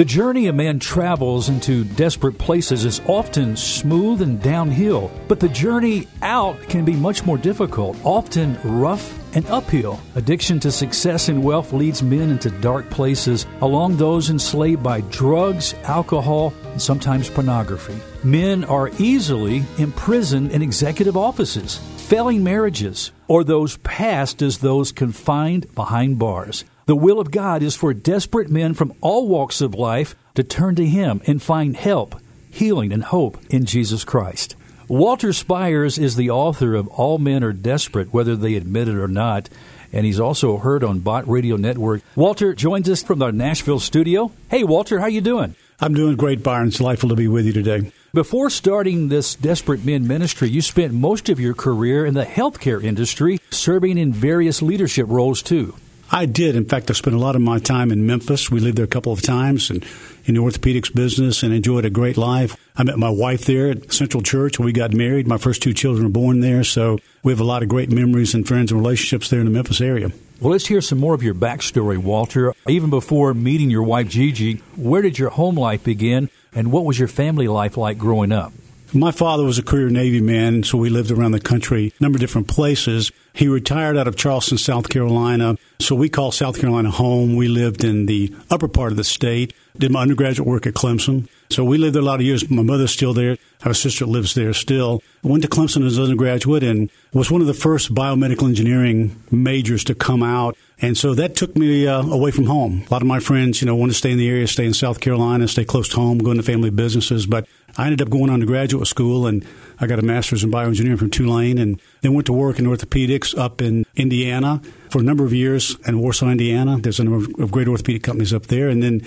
The journey a man travels into desperate places is often smooth and downhill, but the journey out can be much more difficult, often rough and uphill. Addiction to success and wealth leads men into dark places, along those enslaved by drugs, alcohol, and sometimes pornography. Men are easily imprisoned in executive offices, failing marriages, or those passed as those confined behind bars. The will of God is for desperate men from all walks of life to turn to Him and find help, healing, and hope in Jesus Christ. Walter Spires is the author of All Men Are Desperate, whether they admit it or not, and he's also heard on Bott Radio Network. Walter joins us from our Nashville studio. Hey, Walter, how you doing? I'm doing great, Byron. It's delightful to be with you today. Before starting this Desperate Men ministry, you spent most of your career in the healthcare industry, serving in various leadership roles too. I did. In fact, I spent a lot of my time in Memphis. We lived there a couple of times and in the orthopedics business and enjoyed a great life. I met my wife there at Central Church. We got married. My first two children were born there. So we have a lot of great memories and friends and relationships there in the Memphis area. Well, let's hear some more of your backstory, Walter. Even before meeting your wife, Gigi, where did your home life begin and what was your family life like growing up? My father was a career Navy man, so we lived around the country, a number of different places. He retired out of Charleston, South Carolina, so we call South Carolina home. We lived in the upper part of the state, did my undergraduate work at Clemson. So we lived there a lot of years. My mother's still there. A sister lives there still. I went to Clemson as an undergraduate and was one of the first biomedical engineering majors to come out. And so that took me uh, away from home. A lot of my friends, you know, wanted to stay in the area, stay in South Carolina, stay close to home, go into family businesses. But I ended up going on to graduate school and I got a master's in bioengineering from Tulane and then went to work in orthopedics up in Indiana for a number of years in Warsaw, Indiana. There's a number of great orthopedic companies up there. And then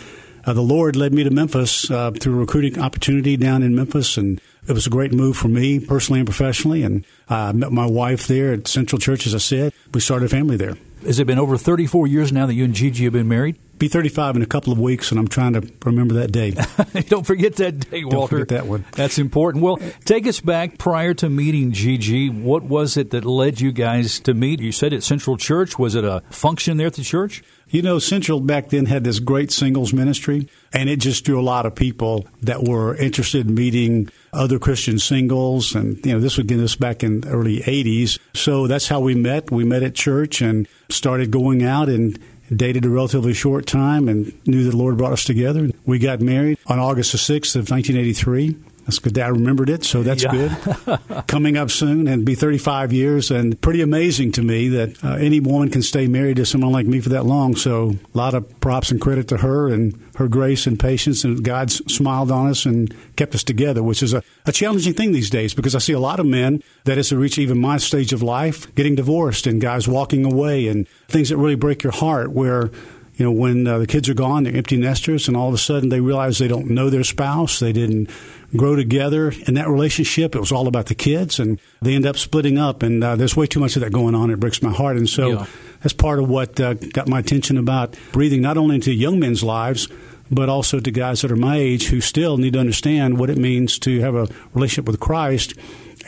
uh, the Lord led me to Memphis uh, through a recruiting opportunity down in Memphis, and it was a great move for me personally and professionally. And I uh, met my wife there at Central Church, as I said. We started a family there. Has it been over 34 years now that you and Gigi have been married? Be 35 in a couple of weeks, and I'm trying to remember that date. Don't forget that day, Walter. Don't forget that one. That's important. Well, take us back prior to meeting Gigi. What was it that led you guys to meet? You said at Central Church. Was it a function there at the church? You know, Central back then had this great singles ministry, and it just drew a lot of people that were interested in meeting other Christian singles. And, you know, this would get us back in the early 80s. So that's how we met. We met at church and started going out and dated a relatively short time and knew that the Lord brought us together. We got married on August the 6th of 1983. That's good. I remembered it, so that's yeah. good. Coming up soon and be 35 years, and pretty amazing to me that uh, any woman can stay married to someone like me for that long. So a lot of props and credit to her and her grace and patience, and God's smiled on us and kept us together, which is a, a challenging thing these days because I see a lot of men that as they reach even my stage of life getting divorced and guys walking away and things that really break your heart where you know, when uh, the kids are gone, they're empty nesters, and all of a sudden they realize they don't know their spouse. They didn't grow together in that relationship. It was all about the kids, and they end up splitting up. And uh, there's way too much of that going on. It breaks my heart. And so yeah. that's part of what uh, got my attention about breathing not only into young men's lives, but also to guys that are my age who still need to understand what it means to have a relationship with Christ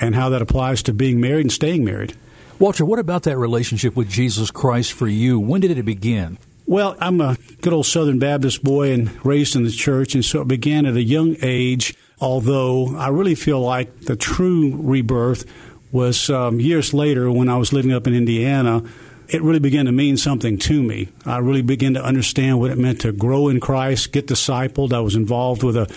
and how that applies to being married and staying married. Walter, what about that relationship with Jesus Christ for you? When did it begin? Well, I'm a good old Southern Baptist boy and raised in the church, and so it began at a young age. Although I really feel like the true rebirth was um, years later when I was living up in Indiana. It really began to mean something to me. I really began to understand what it meant to grow in Christ, get discipled. I was involved with a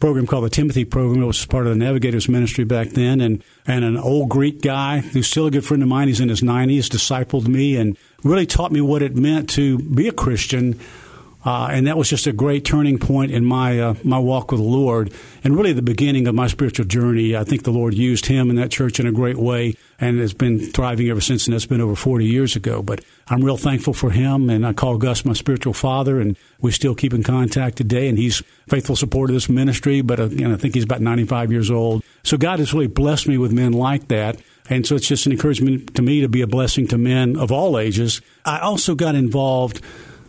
program called the Timothy Program, which was part of the Navigators Ministry back then. And, and an old Greek guy who's still a good friend of mine, he's in his 90s, discipled me and really taught me what it meant to be a Christian uh, and that was just a great turning point in my uh, my walk with the Lord, and really the beginning of my spiritual journey. I think the Lord used him in that church in a great way, and has been thriving ever since. And that's been over forty years ago. But I'm real thankful for him, and I call Gus my spiritual father, and we still keep in contact today. And he's faithful supporter of this ministry. But uh, you know, I think he's about 95 years old. So God has really blessed me with men like that. And so it's just an encouragement to me to be a blessing to men of all ages. I also got involved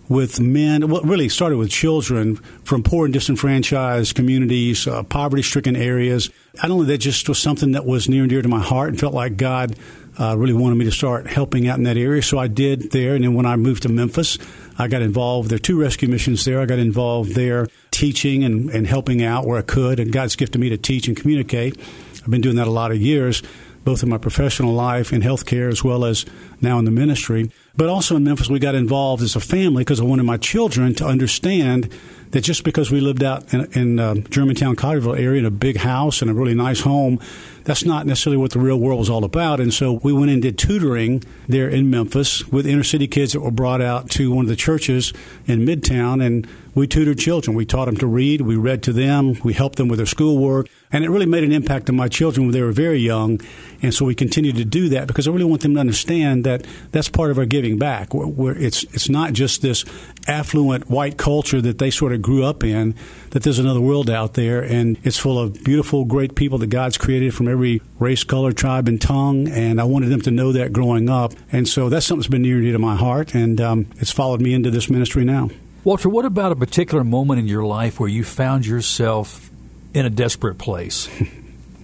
with men, well, really started with children from poor and disenfranchised communities, uh, poverty stricken areas. I don't know, that just was something that was near and dear to my heart and felt like God uh, really wanted me to start helping out in that area. So I did there. And then when I moved to Memphis, I got involved. There are two rescue missions there. I got involved there teaching and, and helping out where I could. And God's gifted me to teach and communicate. I've been doing that a lot of years, both in my professional life in healthcare as well as now in the ministry. But also in Memphis, we got involved as a family because I wanted my children to understand that just because we lived out in, in uh, Germantown, Collierville area in a big house and a really nice home, that's not necessarily what the real world was all about. And so we went and did tutoring there in Memphis with inner city kids that were brought out to one of the churches in Midtown, and we tutored children. We taught them to read. We read to them. We helped them with their schoolwork. And it really made an impact on my children when they were very young. And so we continue to do that because I really want them to understand that that's part of our giving back. It's, it's not just this affluent white culture that they sort of grew up in, that there's another world out there. And it's full of beautiful, great people that God's created from every race, color, tribe, and tongue. And I wanted them to know that growing up. And so that's something that's been near and dear to my heart. And um, it's followed me into this ministry now. Walter, what about a particular moment in your life where you found yourself in a desperate place?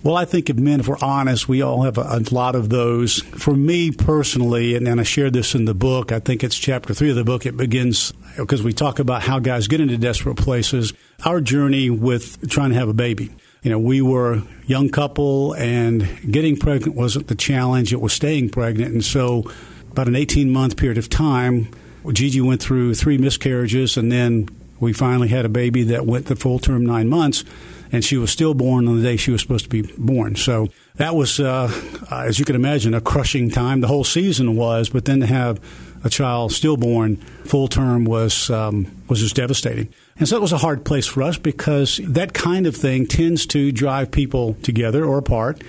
Well, I think if men, if we're honest, we all have a, a lot of those. For me personally, and, and, I shared this in the book, I think it's chapter three of the book, it begins because we talk about how guys get into desperate places. Our journey with trying to have a baby. You know, we were young couple, and getting pregnant wasn't the challenge, it was staying pregnant. And so, about an 18 month period of time, Gigi went through three miscarriages, and then we finally had a baby that went the full term nine months and she was stillborn on the day she was supposed to be born. So that was, uh, as you can imagine, a crushing time. The whole season was, but then to have a child stillborn full term was um, was just devastating. And so it was a hard place for us because that kind of thing tends to drive people together or apart,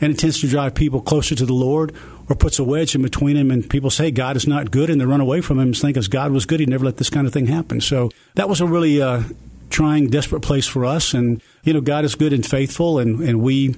and it tends to drive people closer to the Lord or puts a wedge in between them and people say God is not good and they run away from him and think as God was good, he'd never let this kind of thing happen. So that was a really uh, trying, desperate place for us. And, you know, God is good and faithful, and, and we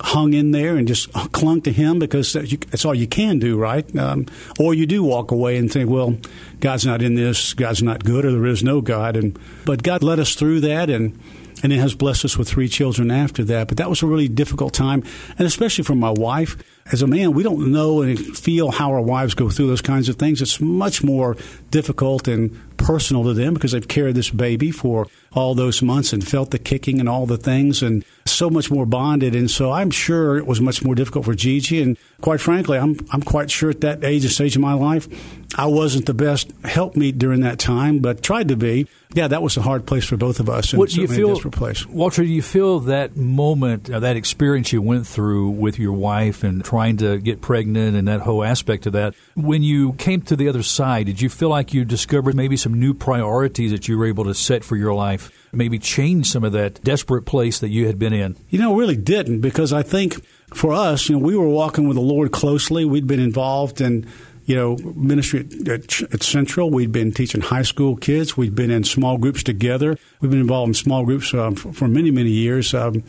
hung in there and just clung to Him because that's all you can do, right? Um, or you do walk away and think, well, God's not in this, God's not good, or there is no God. And but God led us through that, and and it has blessed us with three children after that. But that was a really difficult time, and especially for my wife. As a man, we don't know and feel how our wives go through those kinds of things. It's much more difficult and personal to them because they've carried this baby for all those months and felt the kicking and all the things and so much more bonded. And so I'm sure it was much more difficult for Gigi. And quite frankly, I'm, I'm quite sure at that age and stage of my life, I wasn't the best helpmeet during that time, but tried to be. Yeah, that was a hard place for both of us. And what do you feel, Walter? Do you feel that moment, uh, that experience you went through with your wife and trying to get pregnant and that whole aspect of that, when you came to the other side, did you feel like you discovered maybe some new priorities that you were able to set for your life? Maybe change some of that desperate place that you had been in? You know, really didn't because I think for us, you know, we were walking with the Lord closely. We'd been involved in you know, ministry at, at, Central. We'd been teaching high school kids. We'd been in small groups together. We've been involved in small groups um, for, for, many, many years. Um,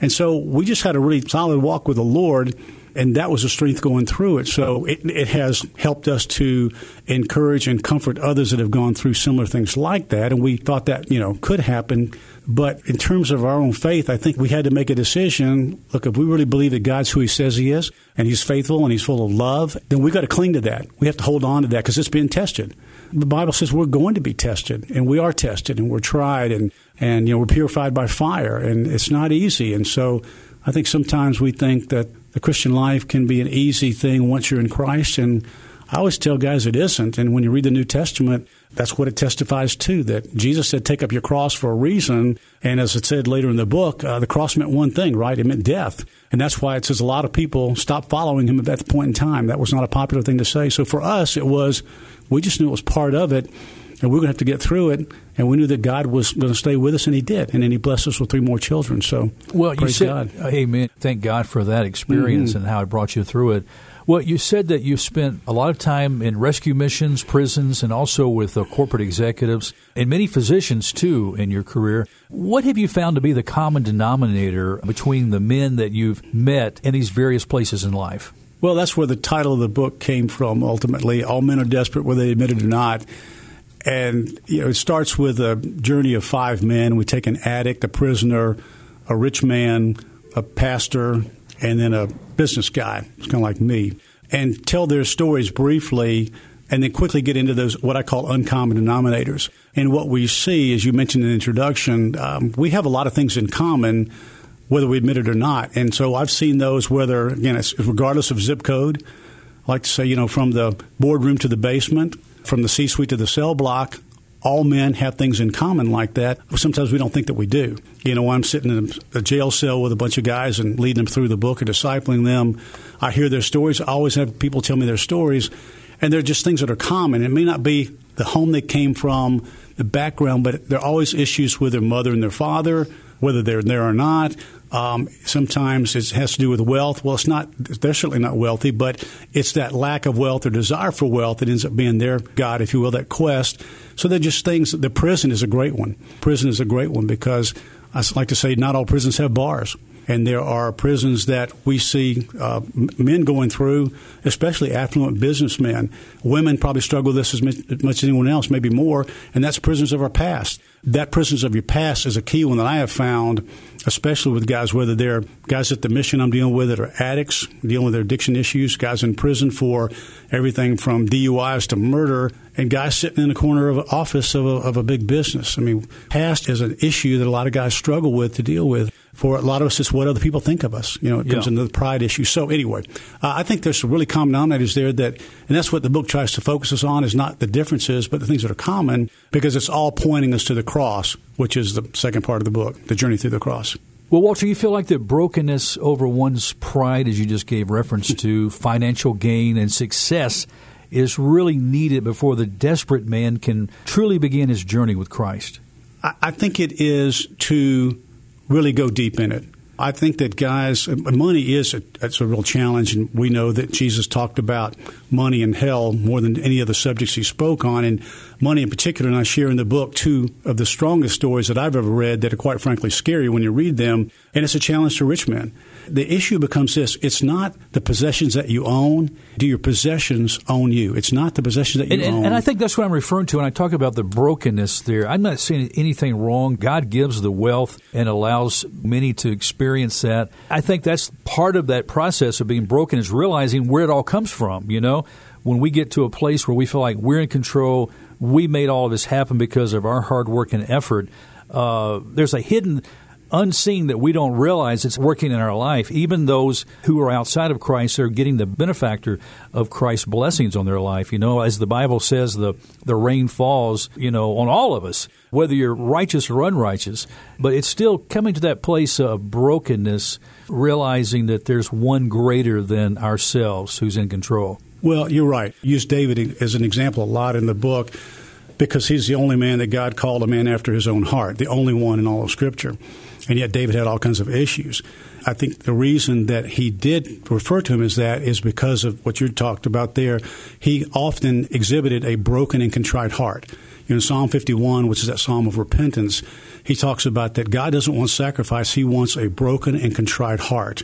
and so we just had a really solid walk with the Lord and that was a strength going through it. So it, it has helped us to encourage and comfort others that have gone through similar things like that. And we thought that, you know, could happen. But in terms of our own faith, I think we had to make a decision. Look, if we really believe that God's who He says He is, and He's faithful and He's full of love, then we've got to cling to that. We have to hold on to that because it's being tested. The Bible says we're going to be tested, and we are tested, and we're tried, and, and you know, we're purified by fire, and it's not easy. And so I think sometimes we think that the Christian life can be an easy thing once you're in Christ. And I always tell guys it isn't. And when you read the New Testament, that's what it testifies to that Jesus said, take up your cross for a reason. And as it said later in the book, uh, the cross meant one thing, right? It meant death. And that's why it says a lot of people stopped following him at that point in time. That was not a popular thing to say. So for us, it was, we just knew it was part of it and we are going to have to get through it. And we knew that God was going to stay with us, and He did. And then He blessed us with three more children. So, well, you said, God. Amen. Thank God for that experience mm-hmm. and how it brought you through it. Well, you said that you spent a lot of time in rescue missions, prisons, and also with uh, corporate executives and many physicians too in your career. What have you found to be the common denominator between the men that you've met in these various places in life? Well, that's where the title of the book came from ultimately. All men are desperate, whether they admit it or not. And you know, it starts with a journey of five men. We take an addict, a prisoner, a rich man, a pastor, and then a business guy. It's kind of like me, and tell their stories briefly and then quickly get into those what I call uncommon denominators. And what we see, as you mentioned in the introduction, um, we have a lot of things in common, whether we admit it or not. And so I've seen those whether again, regardless of zip code. I like to say, you know, from the boardroom to the basement, from the C-suite to the cell block, all men have things in common like that. Sometimes we don't think that we do. You know, I'm sitting in a jail cell with a bunch of guys and leading them through the book and discipling them. I hear their stories. I always have people tell me their stories, and they're just things that are common. It may not be the home they came from, the background, but there are always issues with their mother and their father, whether they're there or not. Um, sometimes it has to do with wealth. Well, it's not. They're certainly not wealthy, but it's that lack of wealth or desire for wealth that ends up being their god, if you will, that quest. So they're just things. The prison is a great one. Prison is a great one because I like to say not all prisons have bars and there are prisons that we see uh, men going through, especially affluent businessmen. Women probably struggle with this as much as anyone else, maybe more, and that's prisons of our past. That prisons of your past is a key one that I have found, especially with guys, whether they're guys at the mission I'm dealing with that are addicts, dealing with their addiction issues, guys in prison for everything from DUIs to murder, and guys sitting in the corner of an office of a, of a big business. I mean, past is an issue that a lot of guys struggle with to deal with for a lot of us, it's what other people think of us. You know, it comes yeah. into the pride issue. So anyway, uh, I think there's some really common denominators there that, and that's what the book tries to focus us on is not the differences, but the things that are common because it's all pointing us to the cross, which is the second part of the book, the journey through the cross. Well, Walter, you feel like the brokenness over one's pride, as you just gave reference to, financial gain and success is really needed before the desperate man can truly begin his journey with Christ. I think it is to really go deep in it. I think that guys, money is a, it's a real challenge, and we know that Jesus talked about money and hell more than any other subjects he spoke on, and money in particular. And I share in the book two of the strongest stories that I've ever read that are quite frankly scary when you read them, and it's a challenge to rich men the issue becomes this it's not the possessions that you own. Do your possessions own you? It's not the possessions that you and, own. And I think that's what I'm referring to when I talk about the brokenness there. I'm not saying anything wrong. God gives the wealth and allows many to experience that. I think that's part of that process of being broken is realizing where it all comes from, you know? When we get to a place where we feel like we're in control, we made all of this happen because of our hard work and effort. Uh, there's a hidden unseen that we don't realize it's working in our life. Even those who are outside of Christ are getting the benefactor of Christ's blessings on their life. You know, as the Bible says, the, the rain falls, you know, on all of us, whether you're righteous or unrighteous. But it's still coming to that place of brokenness, realizing that there's one greater than ourselves who's in control. Well, you're right. Use David as an example a lot in the book because he's the only man that God called a man after his own heart, the only one in all of Scripture. And yet David had all kinds of issues. I think the reason that he did refer to him as that is because of what you talked about there. He often exhibited a broken and contrite heart. You know, Psalm 51, which is that psalm of repentance, he talks about that God doesn't want sacrifice, he wants a broken and contrite heart.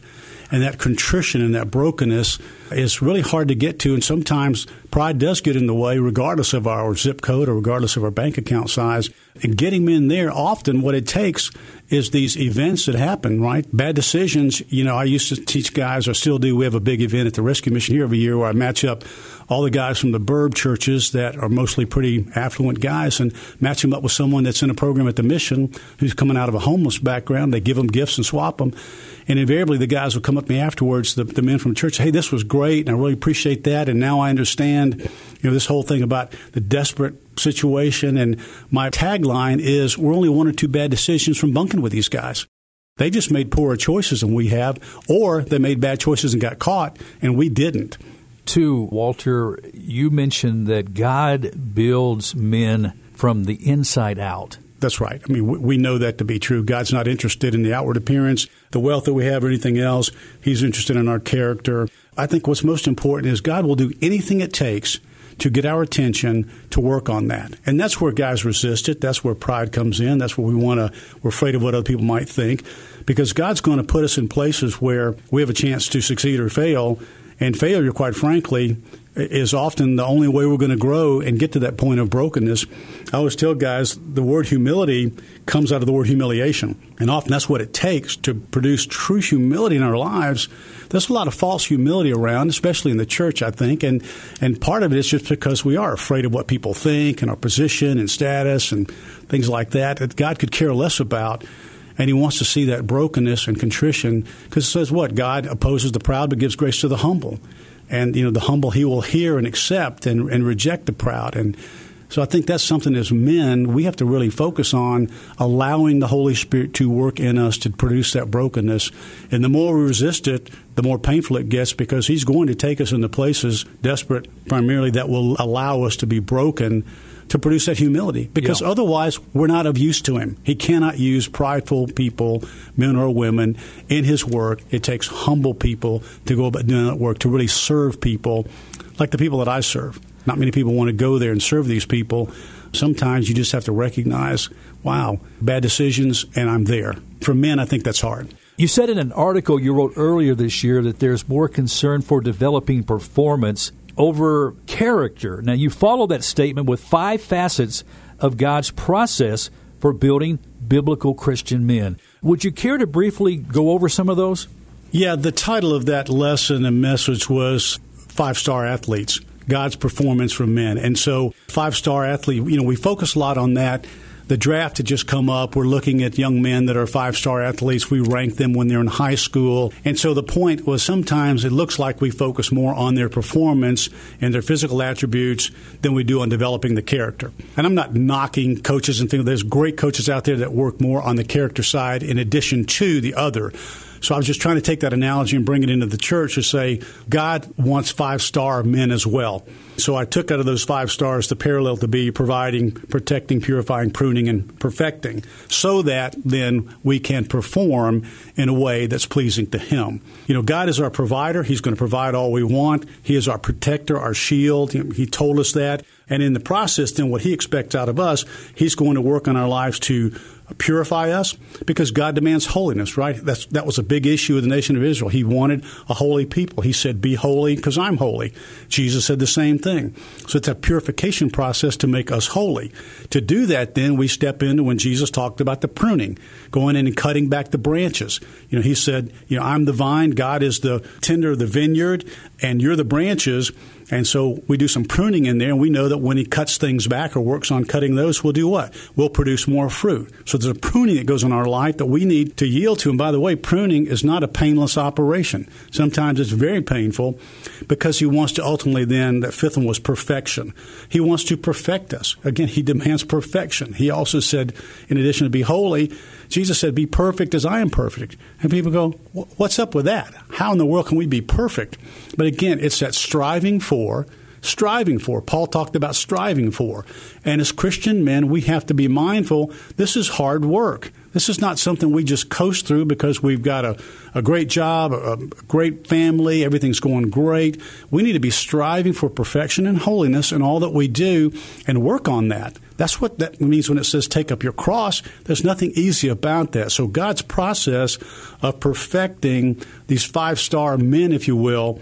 And that contrition and that brokenness is really hard to get to. And sometimes pride does get in the way, regardless of our zip code or regardless of our bank account size. And getting men there, often what it takes is these events that happen, right? Bad decisions. You know, I used to teach guys, or still do. We have a big event at the Rescue Mission here every year where I match up all the guys from the burb churches that are mostly pretty affluent guys and match them up with someone that's in a program at the mission who's coming out of a homeless background. They give them gifts and swap them. And invariably, the guys will come up to me afterwards, the, the men from church, hey, this was great, and I really appreciate that. And now I understand, you know, this whole thing about the desperate situation. And my tagline is, we're only one or two bad decisions from bunking with these guys. They just made poorer choices than we have, or they made bad choices and got caught, and we didn't. Too, Walter, you mentioned that God builds men from the inside out. That's right. I mean, we know that to be true. God's not interested in the outward appearance, the wealth that we have, or anything else. He's interested in our character. I think what's most important is God will do anything it takes to get our attention to work on that. And that's where guys resist it. That's where pride comes in. That's where we want to, we're afraid of what other people might think. Because God's going to put us in places where we have a chance to succeed or fail And failure, quite frankly, is often the only way we're going to grow and get to that point of brokenness. I always tell guys the word humility comes out of the word humiliation. And often that's what it takes to produce true humility in our lives. There's a lot of false humility around, especially in the church, I think. And, and part of it is just because we are afraid of what people think and our position and status and things like that that God could care less about. And he wants to see that brokenness and contrition because it says what? God opposes the proud but gives grace to the humble and you know the humble he will hear and accept and, and reject the proud and so I think that's something as men we have to really focus on allowing the Holy Spirit to work in us to produce that brokenness. And the more we resist it, the more painful it gets because He's going to take us into places desperate, primarily that will allow us to be broken to produce that humility because yeah. otherwise we're not of use to him. He cannot use prideful people, men or women, in his work. It takes humble people to go about doing that work, to really serve people like the people that I serve. Not many people want to go there and serve these people. Sometimes you just have to recognize, wow, bad decisions, and I'm there. For men, I think that's hard. You said in an article you wrote earlier this year that there's more concern for developing performance over character. Now, you follow that statement with five facets of God's process for building biblical Christian men. Would you care to briefly go over some of those? Yeah, the title of that lesson and message was Five Star Athletes God's Performance for Men. And so, five star athlete, you know, we focus a lot on that the draft had just come up. We're looking at young men that are five star athletes. We rank them when they're in high school. And so the point was sometimes it looks like we focus more on their performance and their physical attributes than we do on developing the character. And I'm not knocking coaches and things. There's great coaches out there that work more on the character side in addition to the other. So I was just trying to take that analogy and bring it into the church to say God wants five star men as well. So I took out of those five stars the parallel to be providing, protecting, purifying, pruning, and perfecting, so that then we can perform in a way that's pleasing to Him. You know, God is our provider. He's going to provide all we want. He is our protector, our shield. He told us that. And in the process, then what He expects out of us, He's going to work on our lives to purify us because God demands holiness, right? That's, that was a big issue of the nation of Israel. He wanted a holy people. He said, Be holy because I'm holy. Jesus said the same thing. So it's a purification process to make us holy. To do that, then we step into when Jesus talked about the pruning, going in and cutting back the branches. You know, he said, You know, I'm the vine, God is the tender of the vineyard, and you're the branches. And so we do some pruning in there, and we know that when he cuts things back or works on cutting those, we'll do what? We'll produce more fruit. So there's a pruning that goes on in our life that we need to yield to. And by the way, pruning is not a painless operation. Sometimes it's very painful because he wants to ultimately then, that fifth one was perfection. He wants to perfect us. Again, he demands perfection. He also said, in addition to be holy, Jesus said, Be perfect as I am perfect. And people go, What's up with that? How in the world can we be perfect? But again, it's that striving for, striving for. Paul talked about striving for. And as Christian men, we have to be mindful this is hard work. This is not something we just coast through because we've got a, a great job, a, a great family, everything's going great. We need to be striving for perfection and holiness in all that we do and work on that. That's what that means when it says take up your cross. There's nothing easy about that. So God's process of perfecting these five star men, if you will,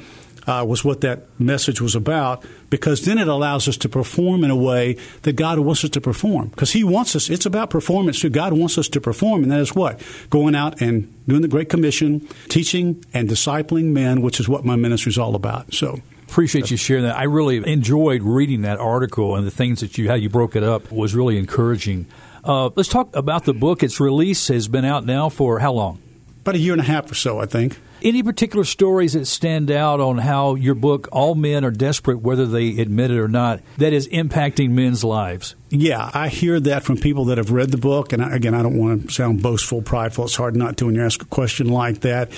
uh, was what that message was about because then it allows us to perform in a way that God wants us to perform because He wants us. It's about performance too. God wants us to perform, and that is what going out and doing the Great Commission, teaching and discipling men, which is what my ministry is all about. So appreciate you sharing that. I really enjoyed reading that article and the things that you how you broke it up was really encouraging. Uh, let's talk about the book. Its release has been out now for how long? About a year and a half or so, I think. Any particular stories that stand out on how your book, All Men Are Desperate, whether they admit it or not, that is impacting men's lives? Yeah, I hear that from people that have read the book. And again, I don't want to sound boastful, prideful. It's hard not to when you ask a question like that.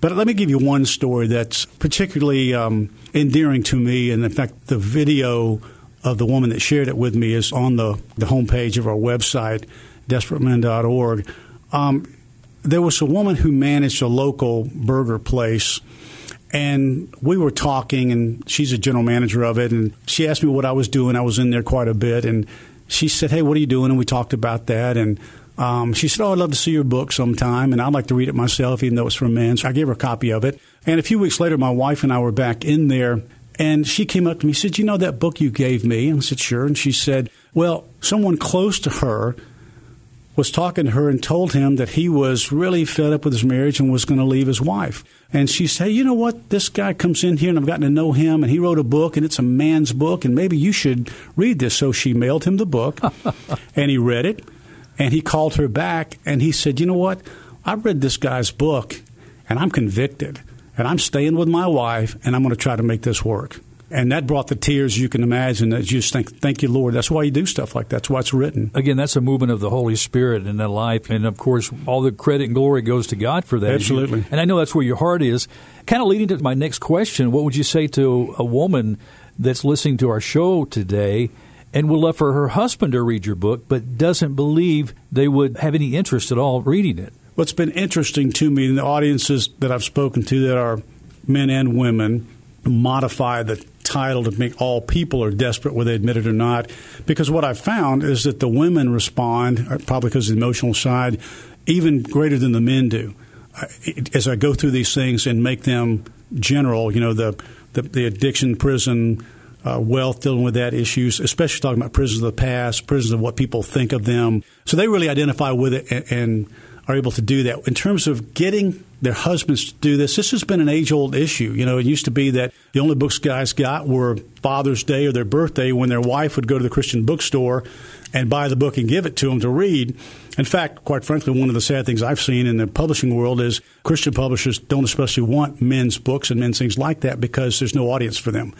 But let me give you one story that's particularly um, endearing to me. And in fact, the video of the woman that shared it with me is on the, the homepage of our website, desperatemen.org. Um, there was a woman who managed a local burger place. And we were talking, and she's a general manager of it. And she asked me what I was doing. I was in there quite a bit. And she said, Hey, what are you doing? And we talked about that. And Um, she said, "Oh, I'd love to see your book sometime, and I'd like to read it myself, even though it's for men." So I gave her a copy of it. And a few weeks later, my wife and I were back in there, and she came up to me and said, "You know that book you gave me?" And I said, "Sure." And she said, "Well, someone close to her." Was talking to her and told him that he was really fed up with his marriage and was going to leave his wife. And she said, You know what? This guy comes in here and I've gotten to know him, and he wrote a book, and it's a man's book, and maybe you should read this. So she mailed him the book, and he read it, and he called her back, and he said, You know what? I read this guy's book, and I'm convicted, and I'm staying with my wife, and I'm going to try to make this work. And that brought the tears you can imagine. That you just think, thank you, Lord. That's why you do stuff like that. That's why it's written. Again, that's a movement of the Holy Spirit in that life. And of course, all the credit and glory goes to God for that. Absolutely. And I know that's where your heart is. Kind of leading to my next question what would you say to a woman that's listening to our show today? and would love for her husband to read your book, but doesn't believe they would have any interest at all reading it. What's been interesting to me in the audiences that I've spoken to that are men and women modify the title to make all people are desperate, whether they admit it or not. Because what I've found is that the women respond, uh, probably because of the emotional side, even greater than the men do. As I go through these things and make them general, you know, the, the, the addiction, prison, uh, wealth, dealing with that issues, especially talking about prisons of the past, prisons of what people think of them. So they really identify with it and, and are able to do that. In terms of getting their husbands do this. This has been an age old issue. You know, it used to be that the only books guys got were Father's Day or their birthday when their wife would go to the Christian bookstore and buy the book and give it to them to read. In fact, quite frankly, one of the sad things I've seen in the publishing world is Christian publishers don't especially want men's books and men's things like that because there's no audience for them.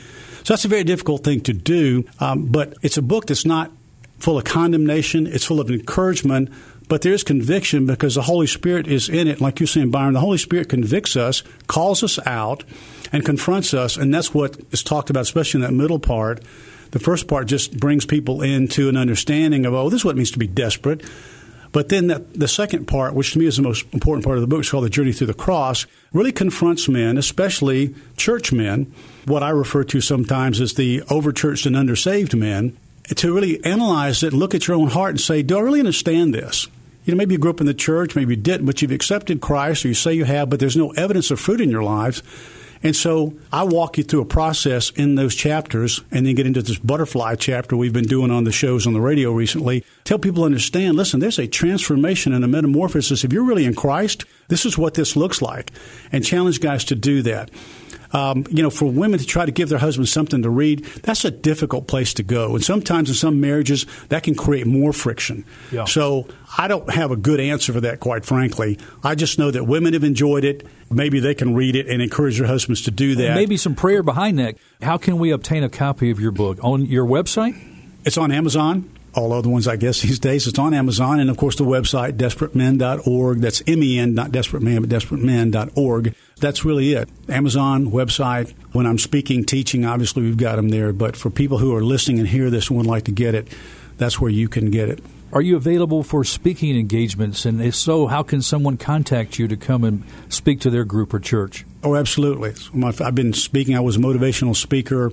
So that's a very difficult thing to do. Um, but it's a book that's not full of condemnation, it's full of encouragement but there is conviction because the Holy Spirit is in it. Like you're saying, Byron, the Holy Spirit convicts us, calls us out, and confronts us. And that's what is talked about, especially in that middle part. The first part just brings people into an understanding of, oh, this is what it means to be desperate. But then that, the second part, which to me is the most important part of the book, is called The Journey Through the Cross, really confronts men, especially church men, what I refer to sometimes as the overchurched and undersaved men, to really analyze it, look at your own heart and say, do I really understand this? You know, maybe you grew up in the church, maybe you didn't, but you've accepted Christ, or you say you have, but there's no evidence of fruit in your lives. And so I walk you through a process in those chapters and then get into this butterfly chapter we've been doing on the shows on the radio recently. Tell people to understand, listen, there's a transformation and a metamorphosis. If you're really in Christ, this is what this looks like. And challenge guys to do that um, you know, for women to try to give their husbands something to read, that's a difficult place to go. And sometimes in some marriages, that can create more friction. Yeah. So I don't have a good answer for that, quite frankly. I just know that women have enjoyed it. Maybe they can read it and encourage their husbands to do that. And maybe some prayer behind that. How can we obtain a copy of your book? On your website? It's on Amazon all other ones, I guess, these days. It's on Amazon. And of course, the website, desperatemen.org. That's M E N, not desperate man, but desperatemen.org. That's really it. Amazon website. When I'm speaking, teaching, obviously we've got them there. But for people who are listening and hear this and would like to get it, that's where you can get it. Are you available for speaking engagements? And if so, how can someone contact you to come and speak to their group or church? Oh, absolutely. I've been speaking. I was a motivational speaker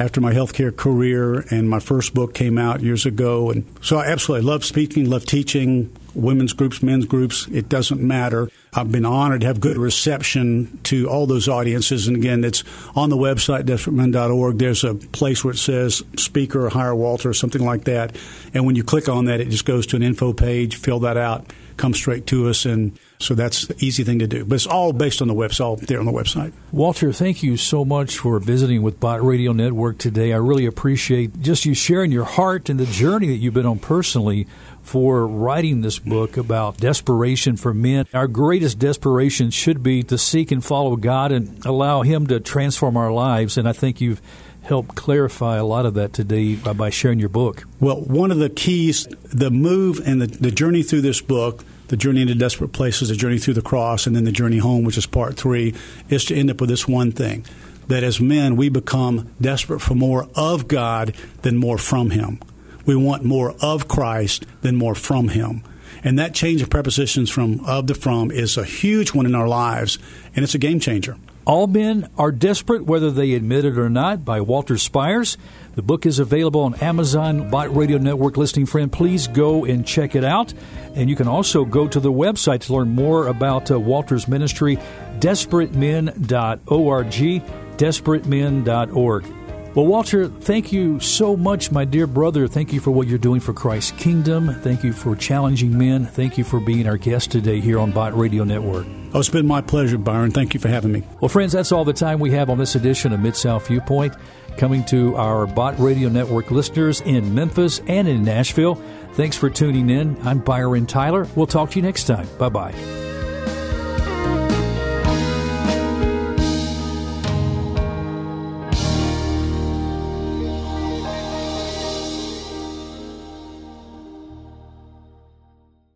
after my healthcare career, and my first book came out years ago. And so I absolutely love speaking, love teaching, women's groups, men's groups. It doesn't matter. I've been honored to have good reception to all those audiences. And again, it's on the website, desperatemen.org. There's a place where it says speaker hire Walter or something like that. And when you click on that, it just goes to an info page. Fill that out, come straight to us, and so that's the easy thing to do. But it's all based on the website, all there on the website. Walter, thank you so much for visiting with Bott Radio Network today. I really appreciate just you sharing your heart and the journey that you've been on personally for writing this book about desperation for men. Our greatest desperation should be to seek and follow God and allow Him to transform our lives. And I think you've helped clarify a lot of that today by, by sharing your book. Well, one of the keys, the move and the, the journey through this book the journey into desperate places, the journey through the cross, and then the journey home, which is part three, is to end up with this one thing that as men, we become desperate for more of God than more from Him. We want more of Christ than more from Him. And that change of prepositions from of to from is a huge one in our lives, and it's a game changer. All Men Are Desperate, Whether They Admit It or Not by Walter Spires. The book is available on Amazon Bott Radio Network listing. Friend, please go and check it out. And you can also go to the website to learn more about uh, Walter's ministry, desperatemen.org, desperatemen.org. Well, Walter, thank you so much, my dear brother. Thank you for what you're doing for Christ's kingdom. Thank you for challenging men. Thank you for being our guest today here on Bott Radio Network. Oh, it's been my pleasure, Byron. Thank you for having me. Well, friends, that's all the time we have on this edition of Mid South Viewpoint. Coming to our Bott Radio Network listeners in Memphis and in Nashville. Thanks for tuning in. I'm Byron Tyler. We'll talk to you next time. Bye bye.